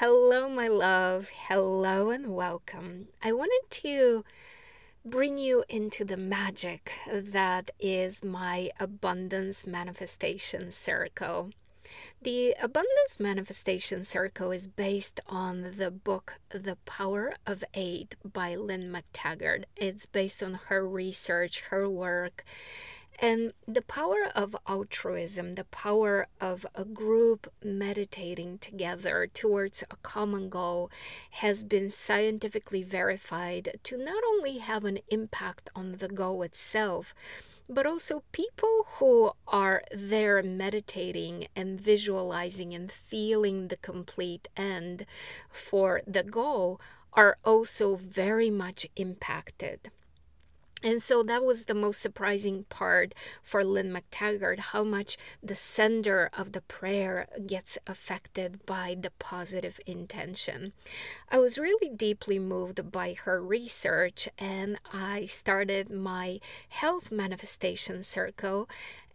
Hello, my love. Hello and welcome. I wanted to bring you into the magic that is my abundance manifestation circle. The Abundance Manifestation Circle is based on the book The Power of Eight by Lynne McTaggart. It's based on her research, her work, and the power of altruism, the power of a group meditating together towards a common goal, has been scientifically verified to not only have an impact on the goal itself, but also people who are there meditating and visualizing and feeling the complete end for the goal are also very much impacted. And so that was the most surprising part for Lynne McTaggart how much the sender of the prayer gets affected by the positive intention. I was really deeply moved by her research, and I started my health manifestation circle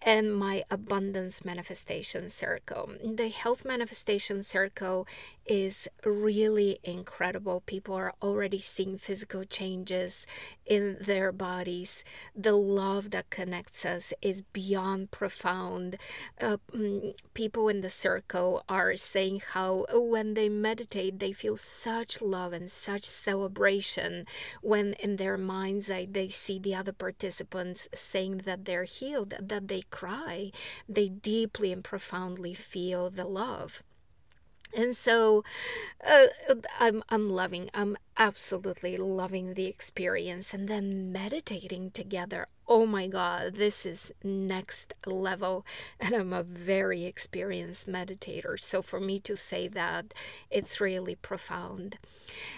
and my abundance manifestation circle. The health manifestation circle is really incredible. People are already seeing physical changes in their bodies. The love that connects us is beyond profound. Uh, mm, people in the circle are saying how when they meditate, they feel such love and such celebration when in their mind's eye they see the other participants saying that they're healed, that they cry, they deeply and profoundly feel the love. And so uh, I'm, I'm loving, I'm absolutely loving the experience. And then meditating together. Oh my God, this is next level. And I'm a very experienced meditator. So for me to say that, it's really profound.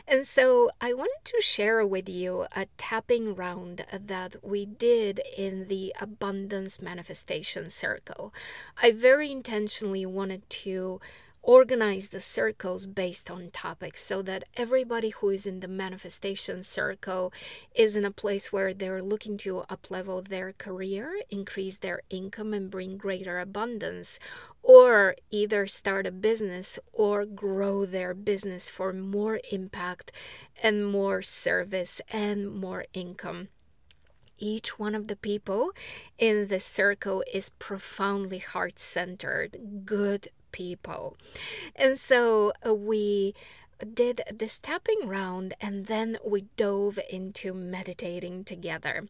And so I wanted to share with you a tapping round that we did in the abundance manifestation circle. I very intentionally wanted to organize the circles based on topics so that everybody who is in the manifestation circle is in a place where they're looking to uplevel their career, increase their income, and bring greater abundance, or either start a business or grow their business for more impact and more service and more income. Each one of the people in the circle is profoundly heart centered, good people. And so uh, we did the tapping round and then we dove into meditating together.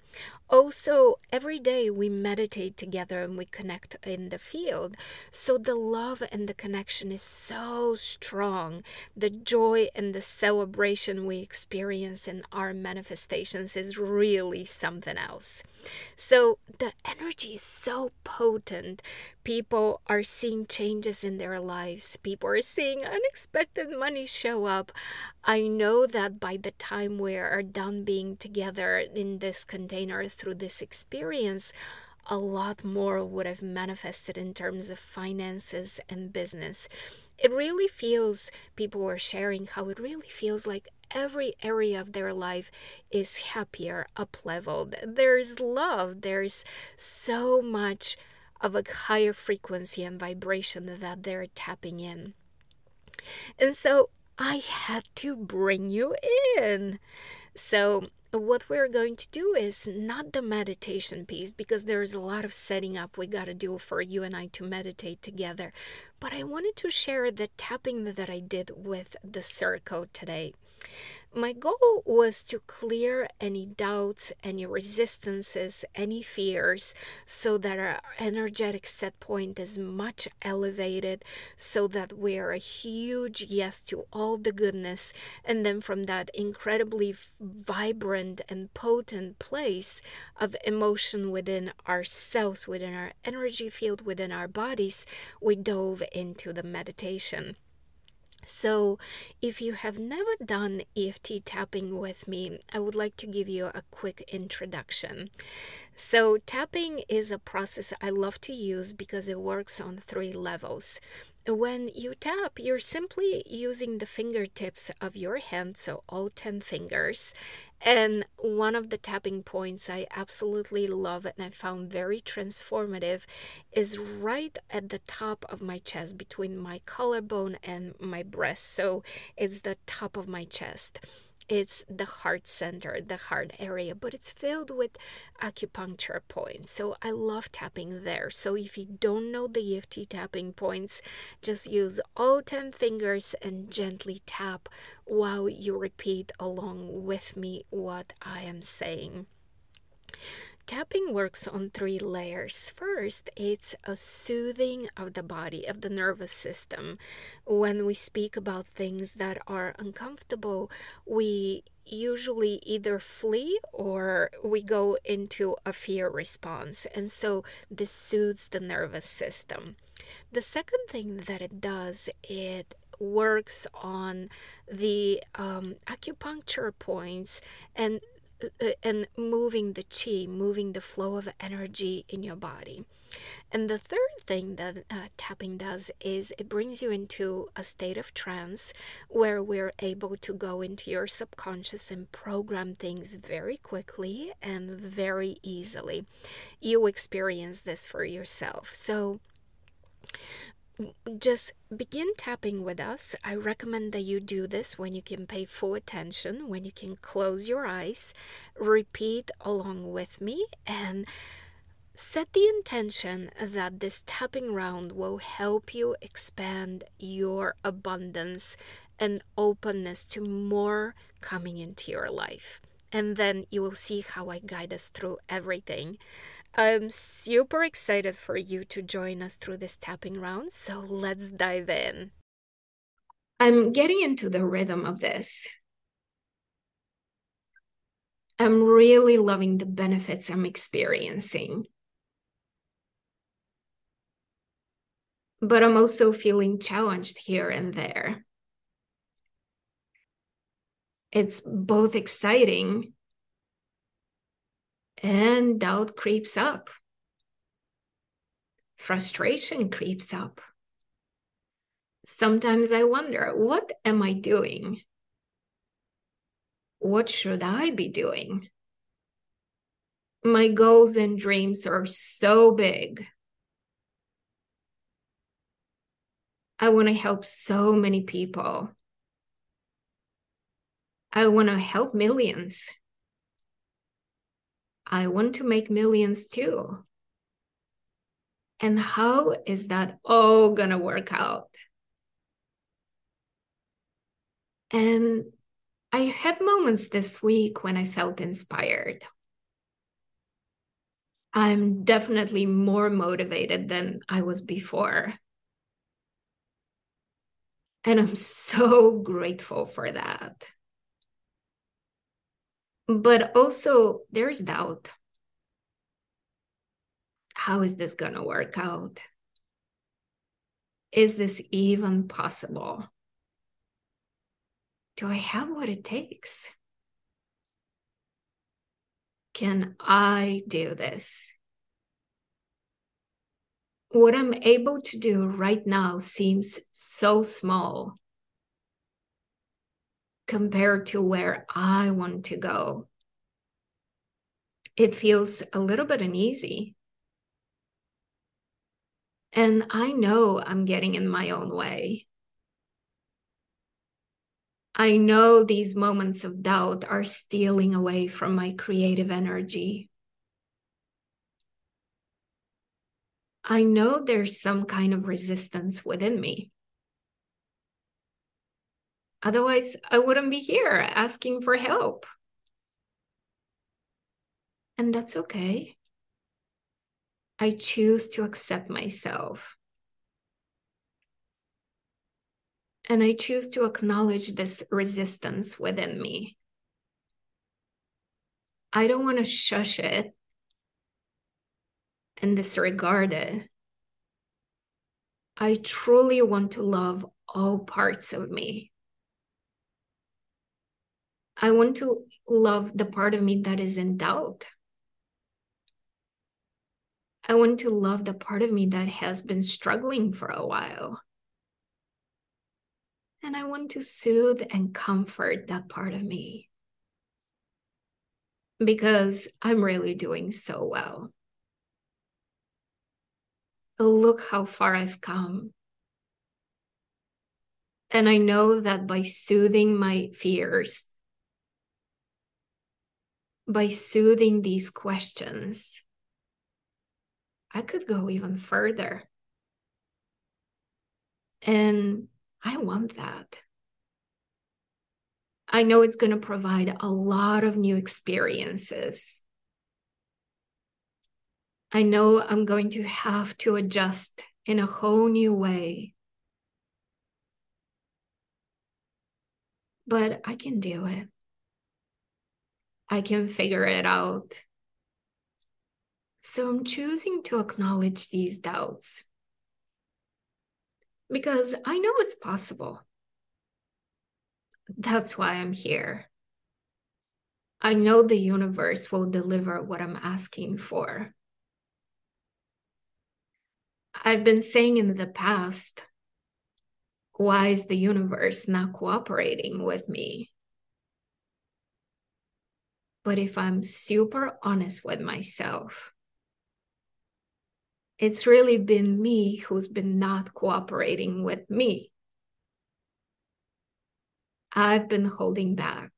Also, every day we meditate together and we connect in the field. So the love and the connection is so strong. The joy and the celebration we experience in our manifestations is really something else. So the energy is so potent. People are seeing changes in their lives, people are seeing unexpected money show up. I know that by the time we are done being together in this container through this experience, a lot more would have manifested in terms of finances and business. It really feels, people were sharing how it really feels like every area of their life is happier, up leveled. There's love, there's so much of a higher frequency and vibration that they're tapping in. And so I had to bring you in. So what we're going to do is not the meditation piece because there's a lot of setting up we got to do for you and I to meditate together. But I wanted to share the tapping that I did with the circle today. My goal was to clear any doubts, any resistances, any fears, so that our energetic set point is much elevated, so that we are a huge yes to all the goodness. And then from that incredibly vibrant and potent place of emotion within ourselves, within our energy field, within our bodies, we dove into the meditation. So, if you have never done EFT tapping with me, I would like to give you a quick introduction. So, tapping is a process I love to use because it works on three levels. When you tap, you're simply using the fingertips of your hand, so all 10 fingers, And one of the tapping points I absolutely love and I found very transformative is right at the top of my chest, between my collarbone and my breast. So it's the top of my chest it's the heart center, the heart area, but it's filled with acupuncture points. So I love tapping there. So if you don't know the EFT tapping points, just use all 10 fingers and gently tap while you repeat along with me what I am saying. Tapping works on three layers. First, it's a soothing of the body, of the nervous system. When we speak about things that are uncomfortable, we usually either flee or we go into a fear response. And so this soothes the nervous system. The second thing that it does, it works on the um, acupuncture points and and moving the chi, moving the flow of energy in your body. And the third thing that uh, tapping does is it brings you into a state of trance where we're able to go into your subconscious and program things very quickly and very easily. You experience this for yourself. So, just begin tapping with us. I recommend that you do this when you can pay full attention, when you can close your eyes, repeat along with me, and set the intention that this tapping round will help you expand your abundance and openness to more coming into your life. And then you will see how I guide us through everything. I'm super excited for you to join us through this tapping round, so let's dive in. I'm getting into the rhythm of this. I'm really loving the benefits I'm experiencing. But I'm also feeling challenged here and there. It's both exciting and doubt creeps up. Frustration creeps up. Sometimes I wonder, what am I doing? What should I be doing? My goals and dreams are so big. I want to help so many people. I want to help millions. I want to make millions too. And how is that all going to work out? And I had moments this week when I felt inspired. I'm definitely more motivated than I was before. And I'm so grateful for that. But also, there's doubt. How is this going to work out? Is this even possible? Do I have what it takes? Can I do this? What I'm able to do right now seems so small compared to where I want to go. It feels a little bit uneasy. And I know I'm getting in my own way. I know these moments of doubt are stealing away from my creative energy. I know there's some kind of resistance within me. Otherwise, I wouldn't be here asking for help. And that's okay. I choose to accept myself. And I choose to acknowledge this resistance within me. I don't want to shush it and disregard it. I truly want to love all parts of me. I want to love the part of me that is in doubt. I want to love the part of me that has been struggling for a while. And I want to soothe and comfort that part of me. because I'm really doing so well. Oh, look how far I've come. And I know that by soothing my fears, by soothing these questions, I could go even further. And I want that. I know it's going to provide a lot of new experiences. I know I'm going to have to adjust in a whole new way. But I can do it. I can figure it out. So I'm choosing to acknowledge these doubts because I know it's possible. That's why I'm here. I know the universe will deliver what I'm asking for. I've been saying in the past, why is the universe not cooperating with me? But if I'm super honest with myself, it's really been me who's been not cooperating with me. I've been holding back.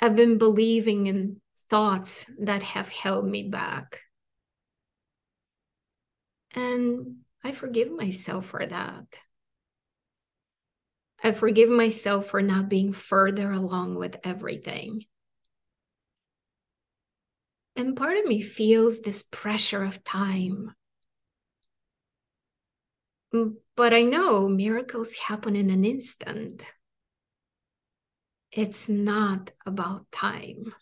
I've been believing in thoughts that have held me back. And I forgive myself for that. I forgive myself for not being further along with everything. And part of me feels this pressure of time. Mm, but I know miracles happen in an instant. It's not about time.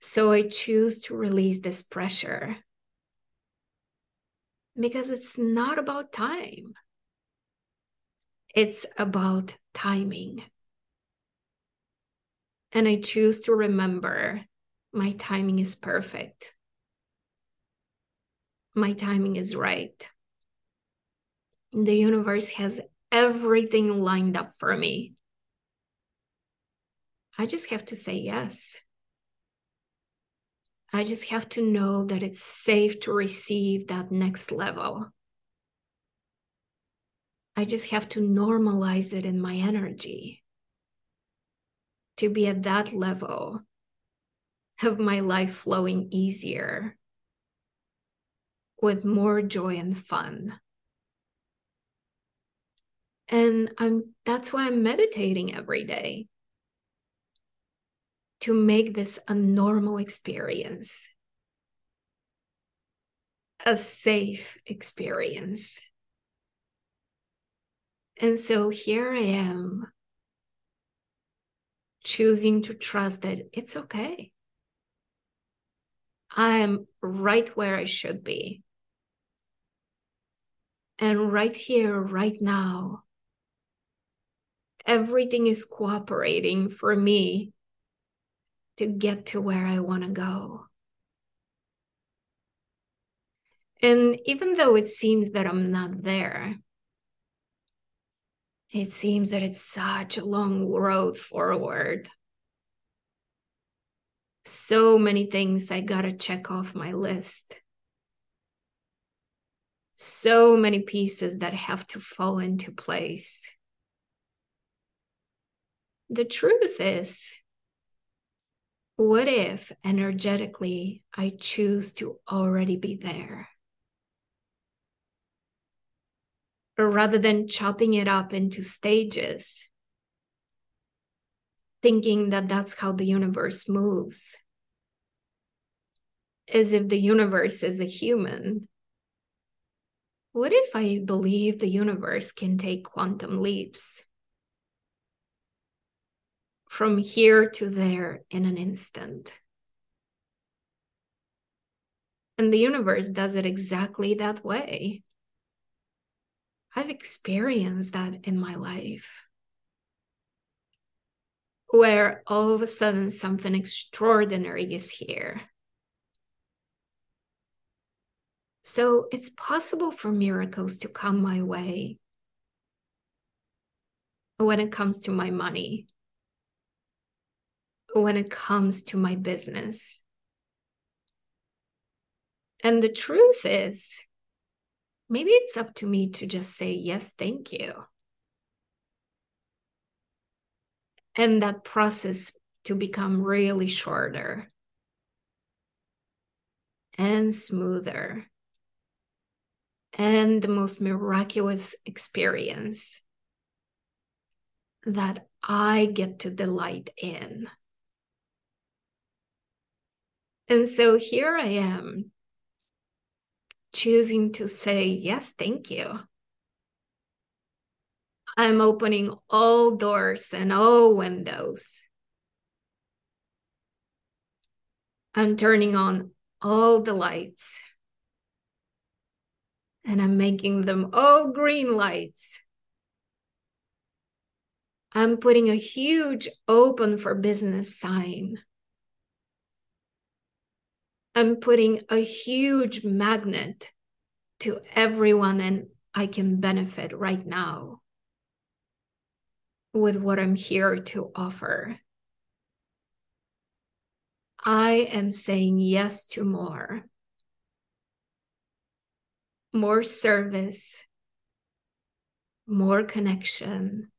So I choose to release this pressure because it's not about time, it's about timing. And I choose to remember my timing is perfect. My timing is right. The universe has everything lined up for me. I just have to say yes. I just have to know that it's safe to receive that next level. I just have to normalize it in my energy to be at that level of my life flowing easier with more joy and fun. And I'm that's why I'm meditating every day to make this a normal experience, a safe experience. And so here I am choosing to trust that it's okay. I am right where I should be. And right here, right now, everything is cooperating for me to get to where I want to go. And even though it seems that I'm not there, it seems that it's such a long road forward. So many things I gotta check off my list. So many pieces that have to fall into place. The truth is, what if energetically I choose to already be there? Rather than chopping it up into stages, thinking that that's how the universe moves, as if the universe is a human. What if I believe the universe can take quantum leaps from here to there in an instant? And the universe does it exactly that way. I've experienced that in my life. Where all of a sudden something extraordinary is here. So it's possible for miracles to come my way when it comes to my money, when it comes to my business. And the truth is, maybe it's up to me to just say, yes, thank you. And that process to become really shorter and smoother and the most miraculous experience that I get to delight in. And so here I am choosing to say, yes, thank you. I'm opening all doors and all windows. I'm turning on all the lights. And I'm making them all green lights. I'm putting a huge open for business sign. I'm putting a huge magnet to everyone, and I can benefit right now with what I'm here to offer. I am saying yes to more. More service, more connection,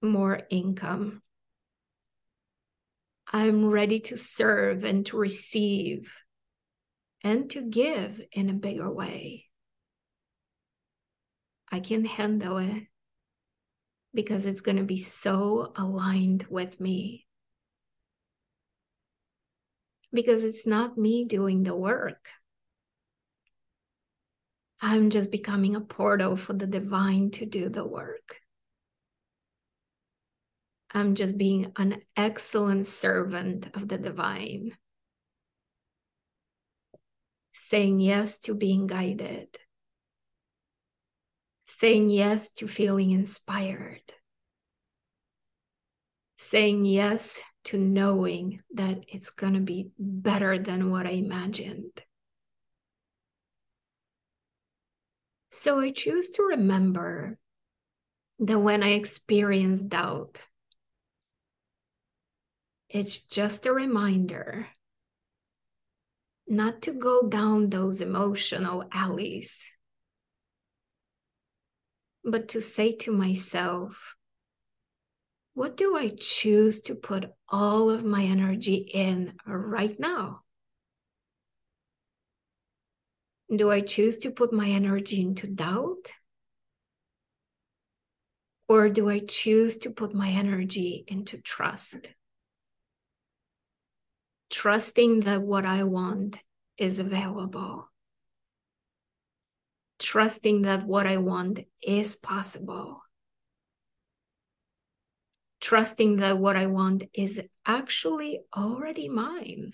more income. I'm ready to serve and to receive and to give in a bigger way. I can handle it because it's going to be so aligned with me. Because it's not me doing the work. I'm just becoming a portal for the divine to do the work. I'm just being an excellent servant of the divine. Saying yes to being guided. Saying yes to feeling inspired. Saying yes to knowing that it's going to be better than what I imagined. So I choose to remember that when I experience doubt, it's just a reminder not to go down those emotional alleys, but to say to myself, what do I choose to put all of my energy in right now? Do I choose to put my energy into doubt? Or do I choose to put my energy into trust? Trusting that what I want is available, trusting that what I want is possible, trusting that what I want is actually already mine.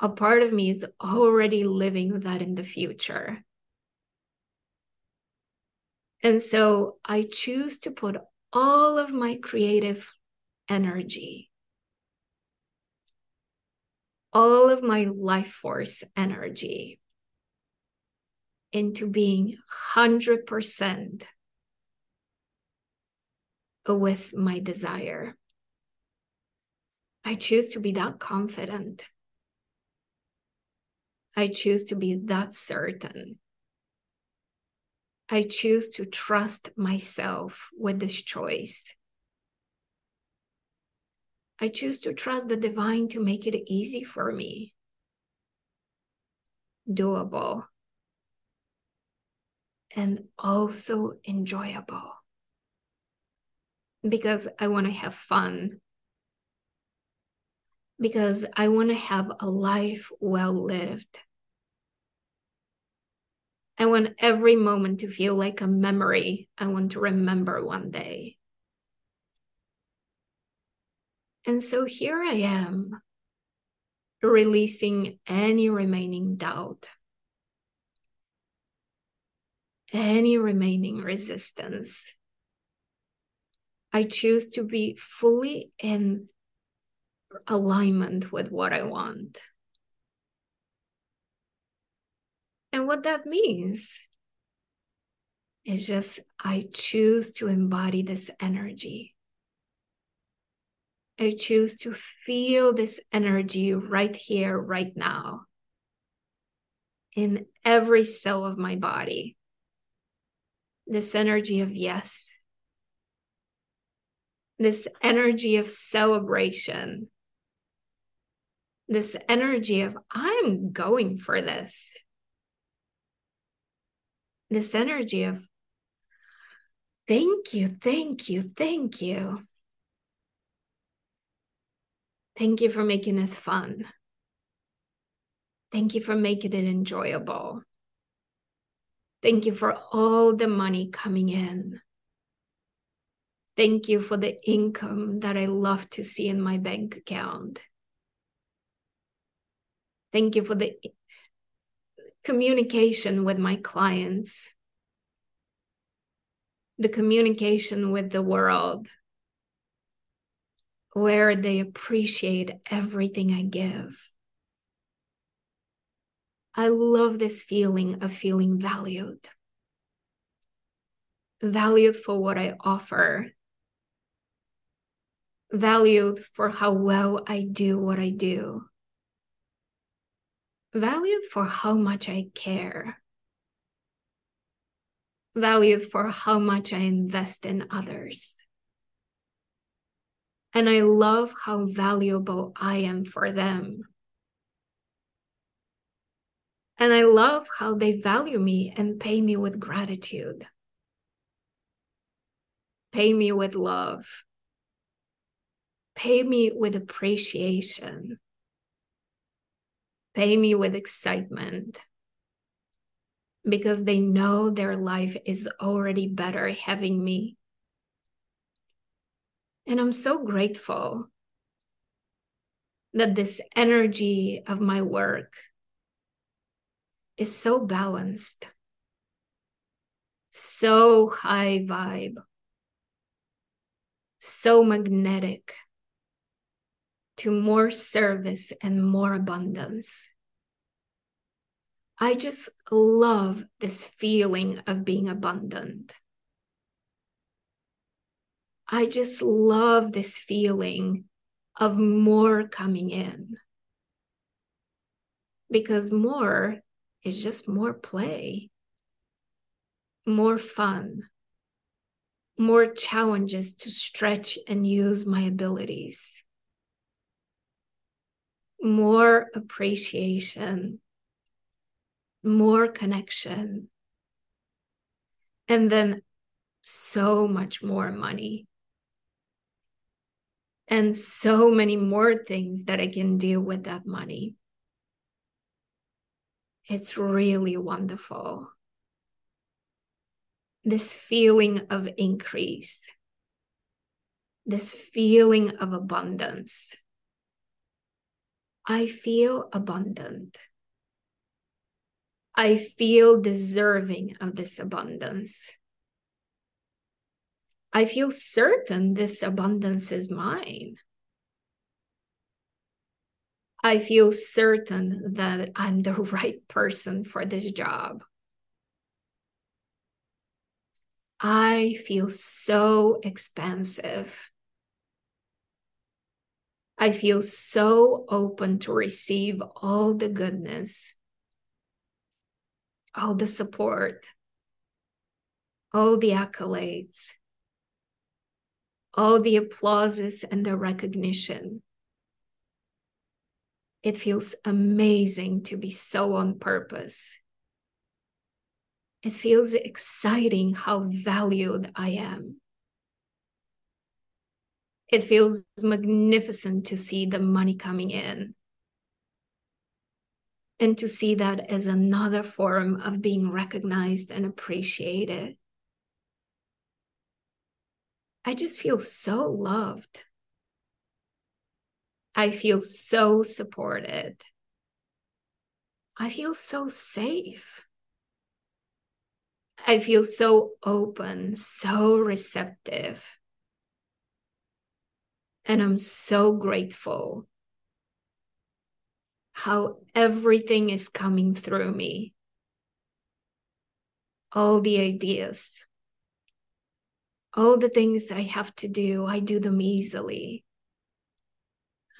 A part of me is already living that in the future. And so I choose to put all of my creative energy all of my life force energy into being 100% with my desire. I choose to be that confident. I choose to be that certain. I choose to trust myself with this choice. I choose to trust the divine to make it easy for me, doable, and also enjoyable. Because I want to have fun. Because I want to have a life well lived. I want every moment to feel like a memory I want to remember one day. And so here I am, releasing any remaining doubt, any remaining resistance. I choose to be fully in alignment with what I want. And what that means is just I choose to embody this energy I choose to feel this energy right here, right now, in every cell of my body. This energy of yes, this energy of celebration, this energy of I'm going for this, this energy of thank you, thank you, thank you. Thank you for making it fun. Thank you for making it enjoyable. Thank you for all the money coming in. Thank you for the income that I love to see in my bank account. Thank you for the communication with my clients, the communication with the world, where they appreciate everything I give. I love this feeling of feeling valued. Valued for what I offer. Valued for how well I do what I do. Valued for how much I care. Valued for how much I invest in others. And I love how valuable I am for them. And I love how they value me and pay me with gratitude, pay me with love, pay me with appreciation, pay me with excitement because they know their life is already better having me. And I'm so grateful that this energy of my work is so balanced, so high vibe, so magnetic to more service and more abundance. I just love this feeling of being abundant. I just love this feeling of more coming in. Because more is just more play, more fun, more challenges to stretch and use my abilities, more appreciation, more connection, and then so much more money and so many more things that I can do with that money. It's really wonderful. This feeling of increase, this feeling of abundance. I feel abundant. I feel deserving of this abundance. I feel certain this abundance is mine. I feel certain that I'm the right person for this job. I feel so expansive. I feel so open to receive all the goodness, all the support, all the accolades, all the applauses and the recognition. It feels amazing to be so on purpose. It feels exciting how valued I am. It feels magnificent to see the money coming in and to see that as another form of being recognized and appreciated. I just feel so loved. I feel so supported. I feel so safe. I feel so open, so receptive. And I'm so grateful how everything is coming through me. All the ideas, all the things I have to do, I do them easily.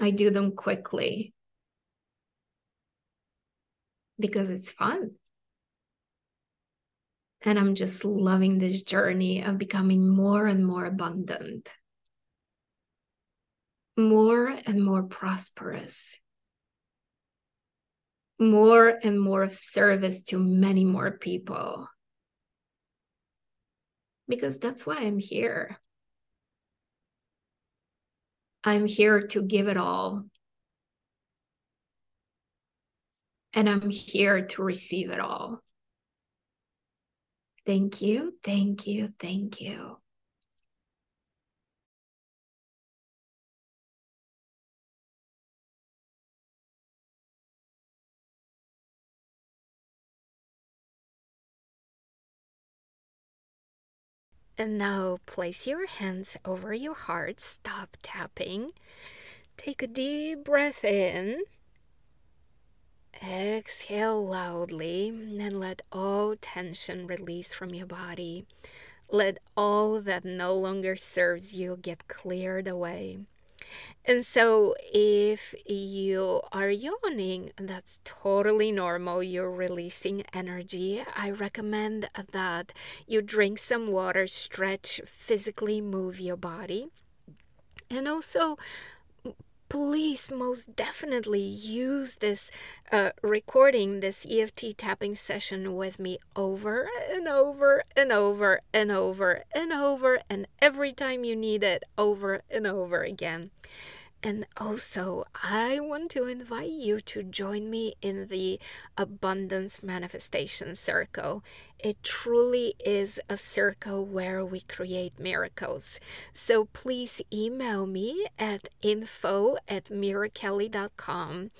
I do them quickly because it's fun. And I'm just loving this journey of becoming more and more abundant, more and more prosperous, more and more of service to many more people. Because that's why I'm here. I'm here to give it all. And I'm here to receive it all. Thank you, thank you, thank you. And now place your hands over your heart, stop tapping. Take a deep breath in. Exhale loudly and let all tension release from your body. Let all that no longer serves you get cleared away. And so, if you are yawning, that's totally normal. You're releasing energy. I recommend that you drink some water, stretch, physically move your body. And also, please most definitely use this uh, recording, this EFT tapping session with me over and over and over and over and over, and every time you need it, over and over again. And also, I want to invite you to join me in the Abundance Manifestation Circle. It truly is a circle where we create miracles. So please email me at info at mirakelley.com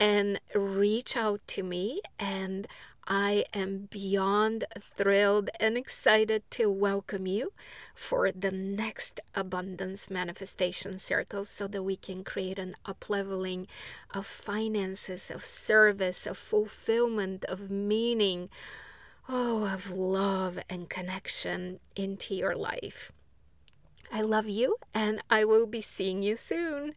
and reach out to me and I am beyond thrilled and excited to welcome you for the next abundance manifestation circle so that we can create an upleveling of finances, of service, of fulfillment, of meaning, oh, of love and connection into your life. I love you, and I will be seeing you soon.